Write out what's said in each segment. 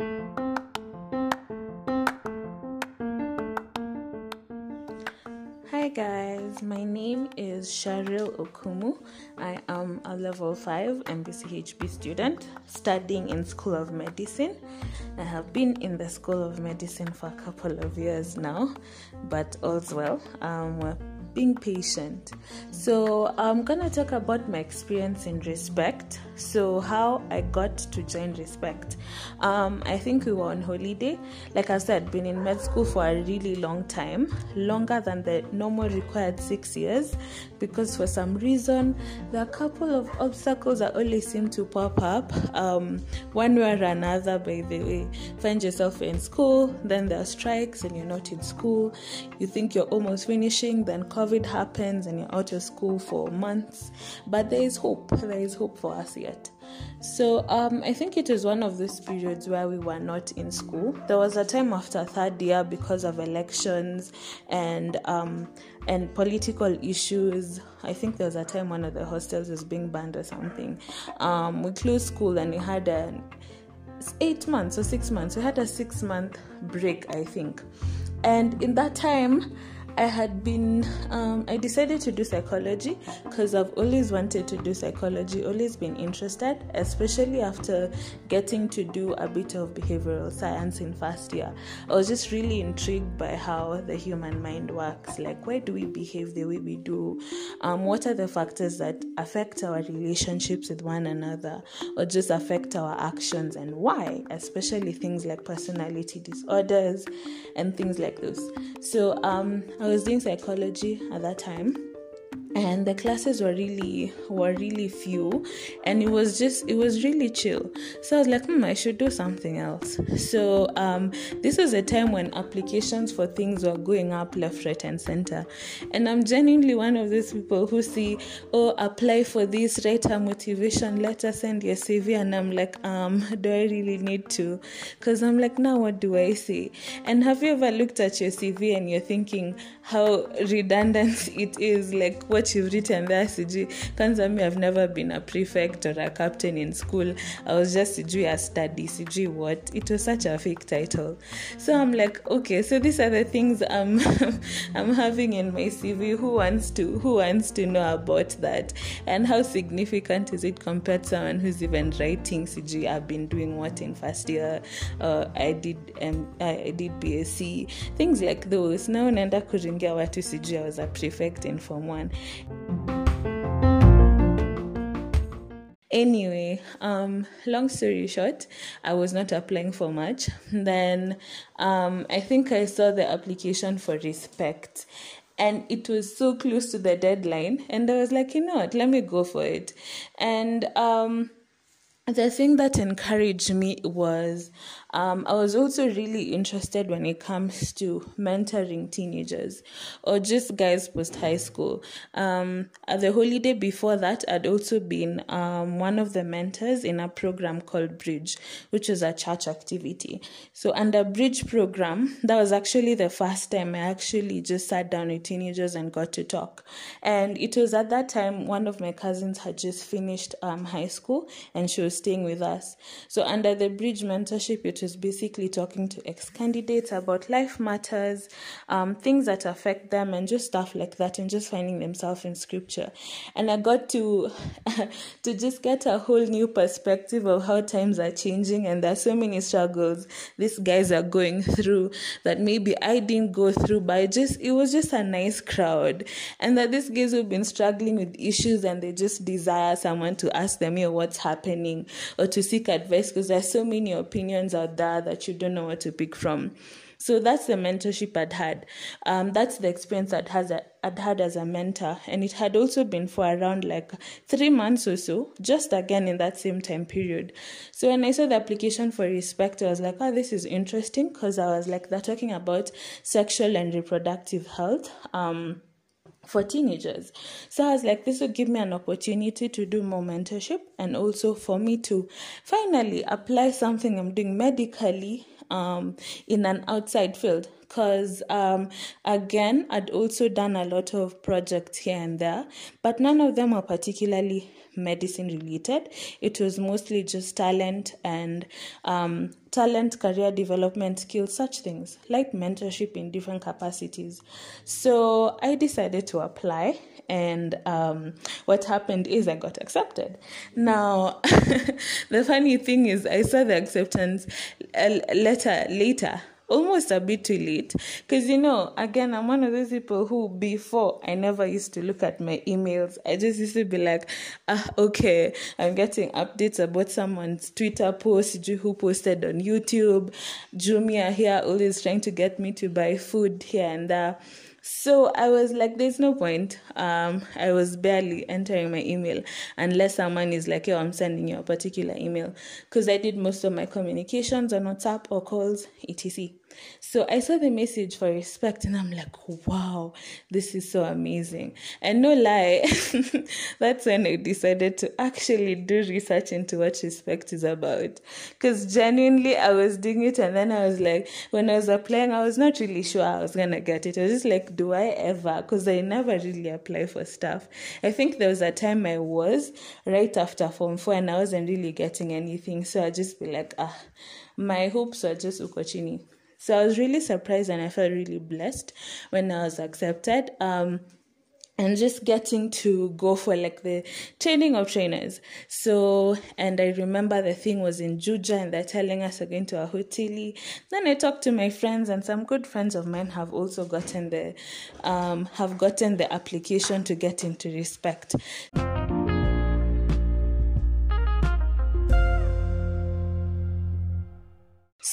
Hi guys, my name is Cheryl Okumu. I am a level 5 MBCHB student studying in School of Medicine. I have been in the School of Medicine for a couple of years now, but all's well. Um, being patient. So, I'm gonna talk about my experience in respect. So, how I got to join respect. Um, I think we were on holiday. Like I said, been in med school for a really long time, longer than the normal required six years, because for some reason there are a couple of obstacles that always seem to pop up. Um, one way or another, by the way, find yourself in school, then there are strikes and you're not in school. You think you're almost finishing, then COVID happens and you're out of school for months. But there is hope. There is hope for us yet. So um, I think it was one of those periods where we were not in school. There was a time after third year because of elections and um, and political issues. I think there was a time one of the hostels was being banned or something. Um, we closed school and we had an eight months or six months. We had a six month break, I think. And in that time, I had been, um, I decided to do psychology because I've always wanted to do psychology, always been interested, especially after getting to do a bit of behavioral science in first year. I was just really intrigued by how the human mind works. Like, why do we behave the way we do? Um, what are the factors that affect our relationships with one another or just affect our actions and why? Especially things like personality disorders and things like those. So, um, I I was doing psychology at that time and the classes were really were really few. And it was just it was really chill. So i was like hmm i should do something else. So um, this was a time when applications for things were going up left right and center. And i'm genuinely one of those people who see oh apply for this write a motivation letter send your cv and i'm like um do i really need to? Because i'm like now what do i say and have you ever looked at your cv and you're thinking how redundant it is? Like what what you've written there sijui kwanza me i've never been a prefect or a captain in school. I was just sijui a study. Sijui what? It was such a fake title. So i'm like okay so these are the things i'm i'm having in my cv who wants to who wants to know about that? And how significant is it compared to someone who's even writing sijui i've been doing what in first year? Uh, i did um, i I did bsc things like those. Now naenda kuringia watu sijui i was a prefect in form one anyway um long story short i was not applying for much. Then um i think i saw the application for respect. And it was so close to the deadline. And i was like you know what? Let me go for it. And um the thing that encouraged me was um, I was also really interested when it comes to mentoring teenagers or just guys post high school. Um, at the holiday before that, I'd also been um, one of the mentors in a program called Bridge, which was a church activity. So, under Bridge program, that was actually the first time I actually just sat down with teenagers and got to talk. And it was at that time one of my cousins had just finished um, high school and she was staying with us. So, under the Bridge mentorship, it was basically talking to ex candidates about life matters, um, things that affect them, and just stuff like that, and just finding themselves in scripture. And I got to to just get a whole new perspective of how times are changing, and there's so many struggles these guys are going through that maybe I didn't go through, but just it was just a nice crowd, and that these guys have been struggling with issues, and they just desire someone to ask them, you know, what's happening, or to seek advice because there's so many opinions out there that you don't know what to pick from. So that's the mentorship I'd had. Um, that's the experience that has a, I'd had as a mentor, and it had also been for around like three months or so, just again in that same time period. So when I saw the application for respect, I was like, oh, this is interesting because I was like, they're talking about sexual and reproductive health. Um, for teenagers. So I was like, this would give me an opportunity to do more mentorship and also for me to finally apply something I'm doing medically um, in an outside field. Because um, again, I'd also done a lot of projects here and there, but none of them are particularly medicine related. It was mostly just talent and um, talent, career development, skills, such things, like mentorship in different capacities. So I decided to apply, and um, what happened is I got accepted. Now, the funny thing is, I saw the acceptance letter later almost a bit too late. Because you know again i'm one of those people who before i never used to look at my emails i just used to be like ah okay i'm getting updates about someone's twitter post who posted on youtube jumia here always trying to get me to buy food here and there so I was like, there's no point. Um, I was barely entering my email unless someone is like, yo, I'm sending you a particular email. Because I did most of my communications on WhatsApp or calls, etc. So I saw the message for respect and I'm like, wow, this is so amazing. And no lie, that's when I decided to actually do research into what respect is about. Because genuinely, I was doing it and then I was like, when I was applying, I was not really sure I was going to get it. I was just like, do I ever? Because I never really apply for stuff. I think there was a time I was right after Form 4 and I wasn't really getting anything. So I just be like, ah, my hopes are just ukochini. So I was really surprised and I felt really blessed when I was accepted. Um, and just getting to go for like the training of trainers. So, and I remember the thing was in Juja and they're telling us we're going to a hotel. Then I talked to my friends and some good friends of mine have also gotten the, um, have gotten the application to get into respect.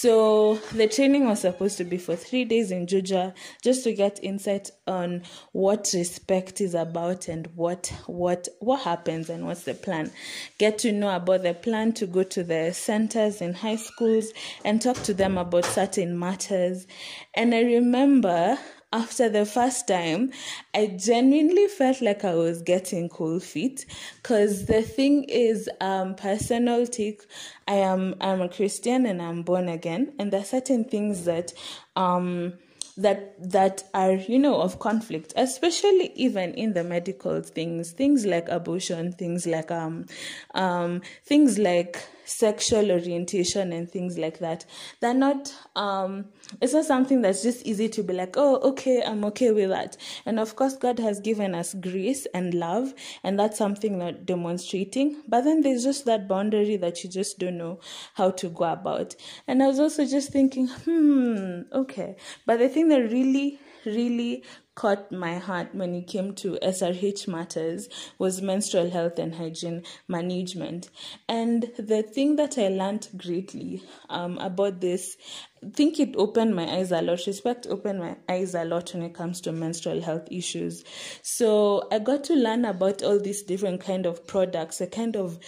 So the training was supposed to be for three days in Juja, just to get insight on what respect is about and what what what happens and what's the plan. Get to know about the plan to go to the centers in high schools and talk to them about certain matters. And I remember after the first time, I genuinely felt like I was getting cold feet. Cause the thing is, um, personal take. I am I'm a Christian and I'm born again, and there are certain things that um that that are you know of conflict especially even in the medical things things like abortion things like um um things like sexual orientation and things like that. They're not um it's not something that's just easy to be like oh okay i'm okay with that. And of course god has given us grace and love and that's something that demonstrating. But then there's just that boundary that you just don't know how to go about. And i was also just thinking hmm okay. But the thing that really really caught my heart when it came to SRH matters was menstrual health and hygiene management. And the thing that I learned greatly um, about this I think it opened my eyes a lot. Respect opened my eyes a lot when it comes to menstrual health issues. So I got to learn about all these different kind of products, the kind of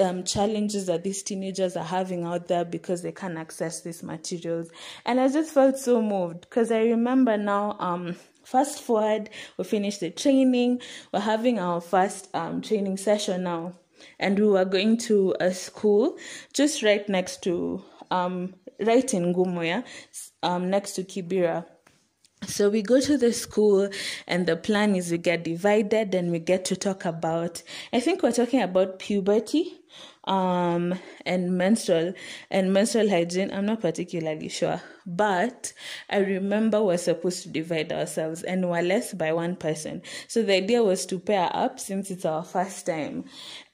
um, challenges that these teenagers are having out there because they can't access these materials. And I just felt so moved because I remember now um, fast forward we finished the training we're having our first um, training session now and we were going to a school just right next to um, right in Gumuya, um, next to Kibera. So we go to the school, and the plan is we get divided and we get to talk about. I think we're talking about puberty, um, and menstrual and menstrual hygiene. I'm not particularly sure, but I remember we're supposed to divide ourselves, and we're less by one person. So the idea was to pair up since it's our first time,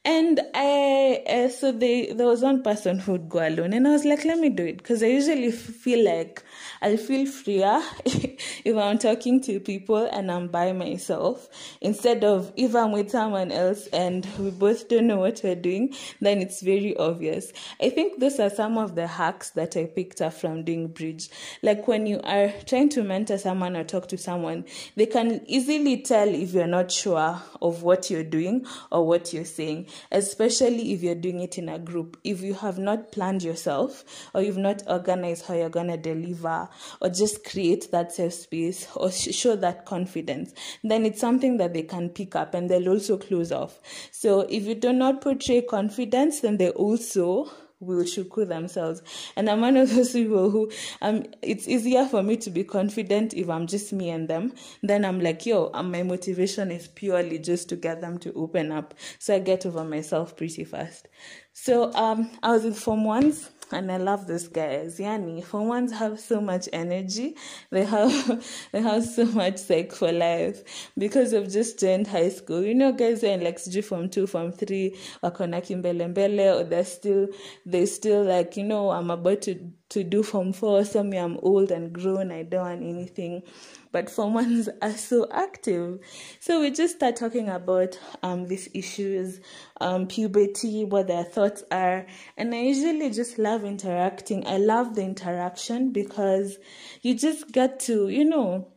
and I, uh, so they, there was one person who would go alone, and I was like, let me do it. Because I usually feel like I'll feel freer if I'm talking to people and I'm by myself, instead of if I'm with someone else and we both don't know what we're doing, then it's very obvious. I think those are some of the hacks that I picked up from doing bridge. Like when you are trying to mentor someone or talk to someone, they can easily tell if you're not sure of what you're doing or what you're saying especially if you're doing it in a group. If you have not planned yourself or you've not organized how you're going to deliver or just create that safe space or show that confidence, then it's something that they can pick up and they'll also close off. So if you do not portray confidence, then they also will shuku themselves. And I'm one of those people who um it's easier for me to be confident if I'm just me and them. Then I'm like, yo, um, my motivation is purely just to get them to open up. So I get over myself pretty fast. So um I was in form ones and I love these guys. Yani, for ones have so much energy, they have they have so much sake for life because of just joined high school. You know, guys are in like CG from two, from three, wakona kimbele mbele, or they're still they still like you know I'm about to to do from four. Some me I'm old and grown. I don't want anything but for ones are so active. So we just start talking about um, these issues, um, puberty, what their thoughts are. And I usually just love interacting. I love the interaction because you just get to, you know,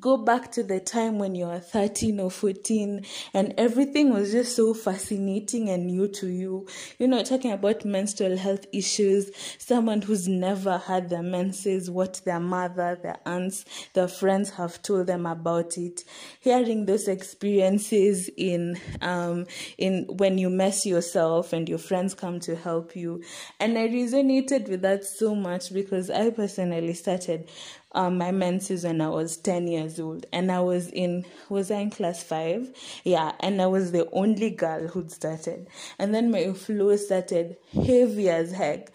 go back to the time when you were 13 or 14 and everything was just so fascinating and new to you. You know, talking about menstrual health issues, someone who's never had their menses, what their mother, their aunts, their friends have told them about it. Hearing those experiences in, um, in when you mess yourself and your friends come to help you. And I resonated with that so much because I personally started um, my menses when I was 10 years old. And I was in, was I in class five? Yeah. And I was the only girl who'd started. And then my flow started heavy as heck.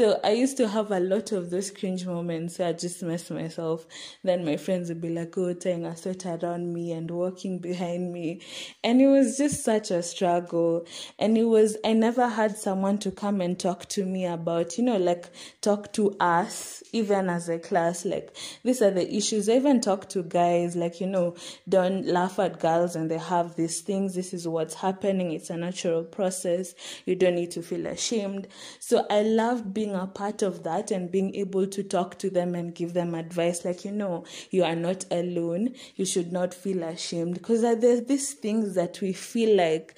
So I used to have a lot of those cringe moments where I just mess myself. Then my friends would be like, oh, tying a sweater around me and walking behind me. And it was just such a struggle. And it was, I never had someone to come and talk to me about, you know, like talk to us, even as a class, like these are the issues. I even talk to guys, like, you know, don't laugh at girls and they have these things. This is what's happening. It's a natural process. You don't need to feel ashamed. So I loved being a part of that and being able to talk to them and give them advice like you know you are not alone. You should not feel ashamed. Because there's these things that we feel like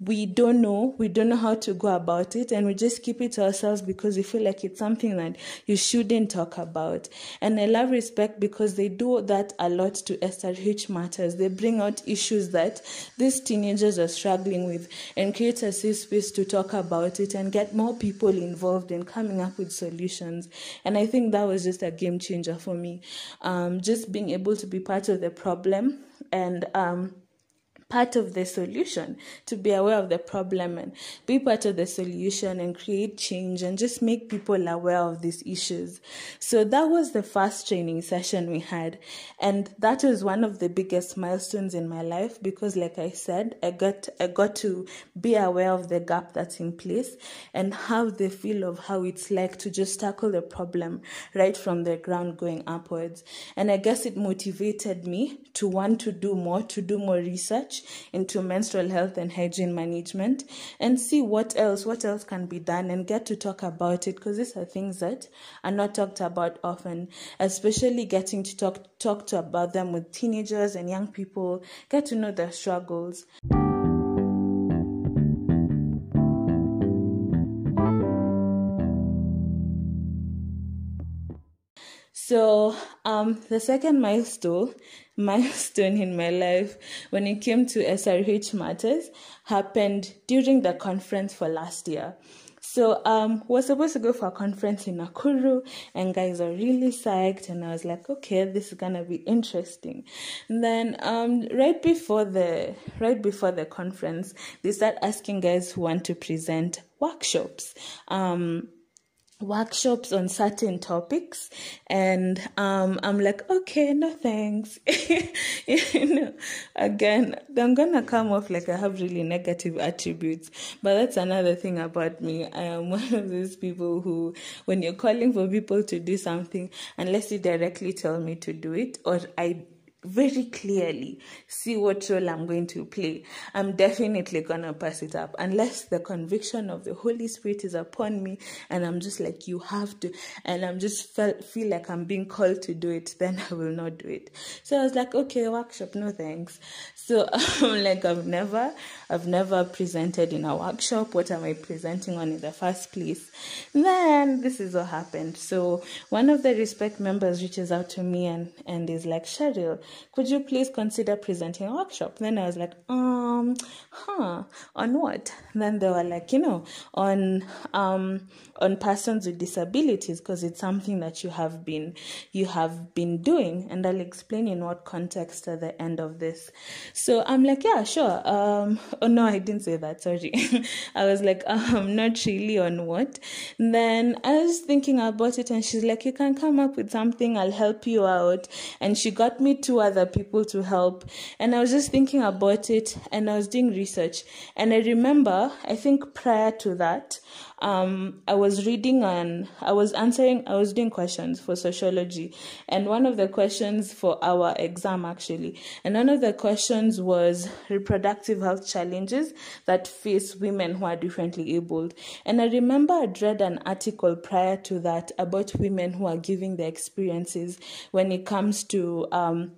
we don't know we don't know how to go about it and we just keep it to ourselves because we feel like it's something that you shouldn't talk about. And i love respect because they do that a lot to srh matters. They bring out issues that these teenagers are struggling with and create a safe space to talk about it and get more people involved in coming up with solutions. And i think that was just a game changer for me. Um, just being able to be part of the problem and um, part of the solution, to be aware of the problem and be part of the solution and create change and just make people aware of these issues. So that was the first training session we had. And that was one of the biggest milestones in my life because like I said, I got I got to be aware of the gap that's in place and have the feel of how it's like to just tackle the problem right from the ground going upwards. And I guess it motivated me to want to do more, to do more research into menstrual health and hygiene management and see what else what else can be done and get to talk about it because these are things that are not talked about often especially getting to talk talk to about them with teenagers and young people get to know their struggles So, um, the second milestone, milestone in my life when it came to SRH matters happened during the conference for last year. So um, we're supposed to go for a conference in Nakuru, and guys are really psyched. And I was like, okay, this is gonna be interesting. And then um, right before the right before the conference, they start asking guys who want to present workshops. Um, workshops on certain topics and um, i'm like okay no thanks. You know again i'm gonna come off like i have really negative attributes but that's another thing about me. I am one of those people who when you're calling for people to do something unless you directly tell me to do it or i very clearly see what role I'm going to play, I'm definitely gonna pass it up unless the conviction of the Holy Spirit is upon me and I'm just like, you have to, and I'm just felt feel like I'm being called to do it, then I will not do it. So I was like, okay, workshop, no thanks. So I'm like, I've never, I've never presented in a workshop. What am I presenting on in the first place? Then this is what happened. So one of the respect members reaches out to me and and is like, Cheryl could you please consider presenting a workshop? Then I was like, um, huh, on what? Then they were like, you know, on um on persons with disabilities because it's something that you have been you have been doing and I'll explain in what context at the end of this. So I'm like, yeah, sure. Um oh no, I didn't say that, sorry. I was like, um not really on what. And then I was thinking about it and she's like, You can come up with something, I'll help you out. And she got me two other people to help. And I was just thinking about it and I was doing research. And I remember, I think prior to that, um, I was reading and I was answering, I was doing questions for sociology. And one of the questions for our exam actually, and one of the questions was reproductive health challenges that face women who are differently abled. And I remember I'd read an article prior to that about women who are giving their experiences when it comes to, um,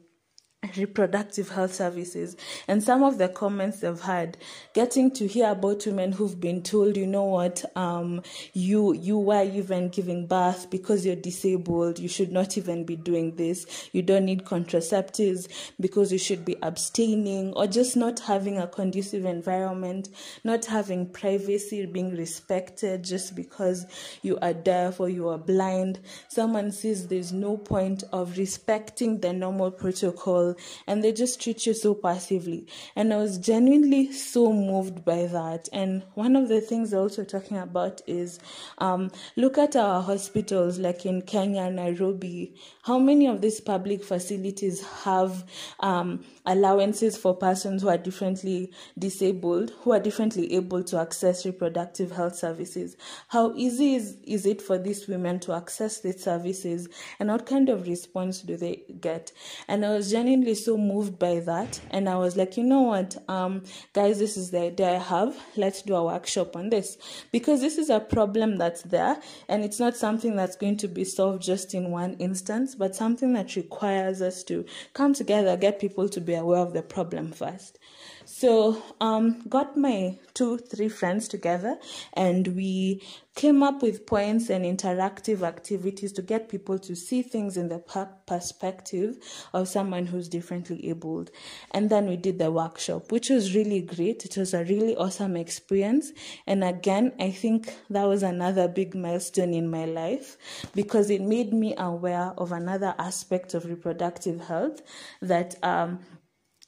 reproductive health services. And some of the comments they've had getting to hear about women who've been told you know what um you you were even giving birth because you're disabled you should not even be doing this you don't need contraceptives because you should be abstaining or just not having a conducive environment not having privacy being respected just because you are deaf or you are blind. Someone says there's no point of respecting the normal protocol and they just treat you so passively. And I was genuinely so moved by that. And one of the things they're also talking about is um, look at our hospitals, like in Kenya, Nairobi. How many of these public facilities have um, allowances for persons who are differently disabled, who are differently able to access reproductive health services? How easy is, is it for these women to access these services? And what kind of response do they get? And I was genuinely so moved by that. And i was like you know what? Um guys this is the idea i have. Let's do a workshop on this. Because this is a problem that's there and it's not something that's going to be solved just in one instance but something that requires us to come together get people to be aware of the problem first so um got my two three friends together and we came up with points and interactive activities to get people to see things in the perspective of someone who's differently abled. And then we did the workshop, which was really great. It was a really awesome experience. And again, I think that was another big milestone in my life because it made me aware of another aspect of reproductive health that um,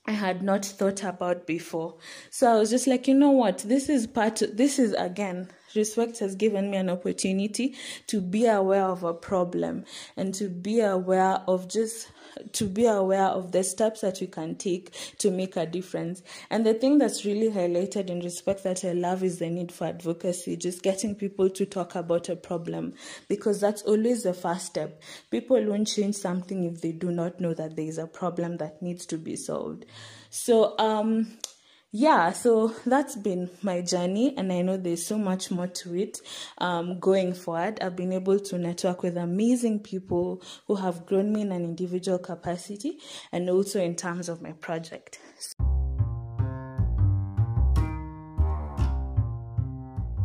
I had not thought about before. So I was just like, you know what? This is part, this is again Respect has given me an opportunity to be aware of a problem and to be aware of just to be aware of the steps that you can take to make a difference. And the thing that's really highlighted in respect that I love is the need for advocacy, just getting people to talk about a problem because that's always the first step. People won't change something if they do not know that there is a problem that needs to be solved. So, um, yeah, so that's been my journey, and I know there's so much more to it um, going forward. I've been able to network with amazing people who have grown me in an individual capacity and also in terms of my project. So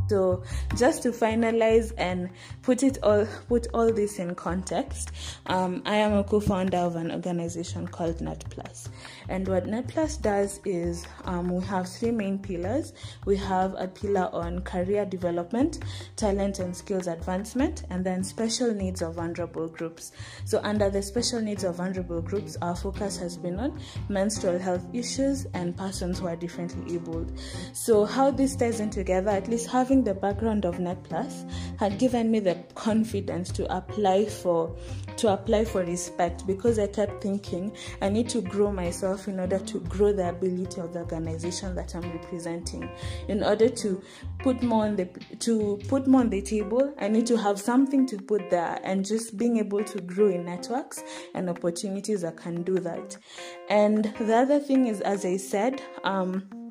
So just to finalize and put it all put all this in context, um, I am a co-founder of an organization called NetPlus. And what NetPlus does is um, we have three main pillars. We have a pillar on career development, talent and skills advancement, and then special needs of vulnerable groups. So under the special needs of vulnerable groups, our focus has been on menstrual health issues and persons who are differently abled. So how this ties in together, at least having the background of NetPlus had given me the confidence to apply for to apply for respect because I kept thinking I need to grow myself in order to grow the ability of the organization that I'm representing. In order to put more on the to put more on the table, I need to have something to put there and just being able to grow in networks and opportunities I can do that. And the other thing is as I said, um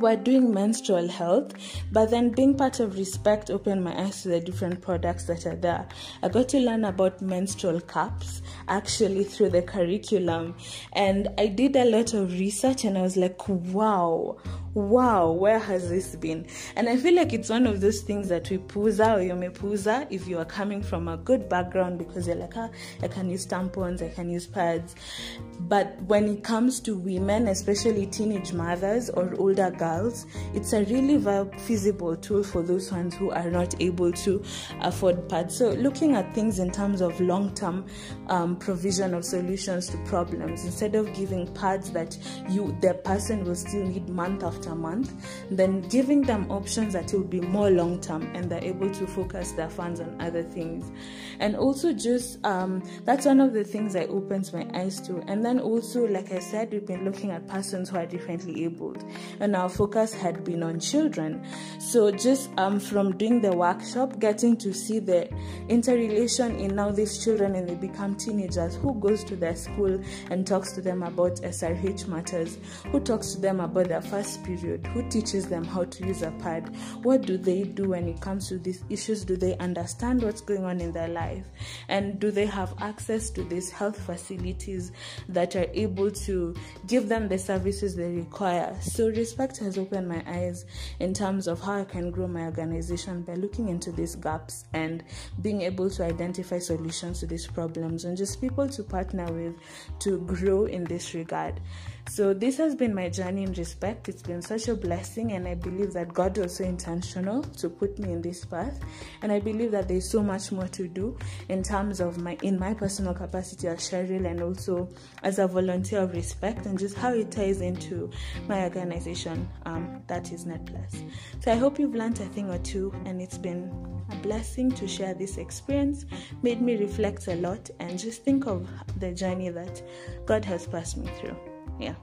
we're doing menstrual health, but then being part of Respect opened my eyes to the different products that are there. I got to learn about menstrual cups actually through the curriculum, and I did a lot of research and I was like, wow, wow, where has this been? And I feel like it's one of those things that we puza or you may puza if you are coming from a good background because you're like, ah, I can use tampons, I can use pads. But when it comes to women, especially teenage mothers or older girls, girls, it's a really feasible tool for those ones who are not able to afford pads. So, looking at things in terms of long term um, provision of solutions to problems, instead of giving pads that you the person will still need month after month, then giving them options that will be more long term and they're able to focus their funds on other things. And also, just um, that's one of the things that opens my eyes to. And then also, like I said, we've been looking at persons who are differently abled, and our focus had been on children. So, just um, from doing the workshop, getting to see the interrelation in now these children and they become teenagers, who goes to their school and talks to them about SRH matters, who talks to them about their first period, who teaches them how to use a pad, what do they do when it comes to these issues? Do they understand what's going on in their life? And do they have access to these health facilities that are able to give them the services they require? So, respect has opened my eyes in terms of how I can grow my organization by looking into these gaps and being able to identify solutions to these problems and just people to partner with to grow in this regard. So, this has been my journey in respect. It's been such a blessing, and I believe that God was so intentional to put me in this path. And I believe that there's so much more to do in terms of my in my personal capacity as Cheryl and also as a volunteer of respect and just how it ties into my organization, um, that is NetPlus. So, I hope you've learned a thing or two, and it's been a blessing to share this experience, made me reflect a lot, and just think of the journey that God has passed me through. Yeah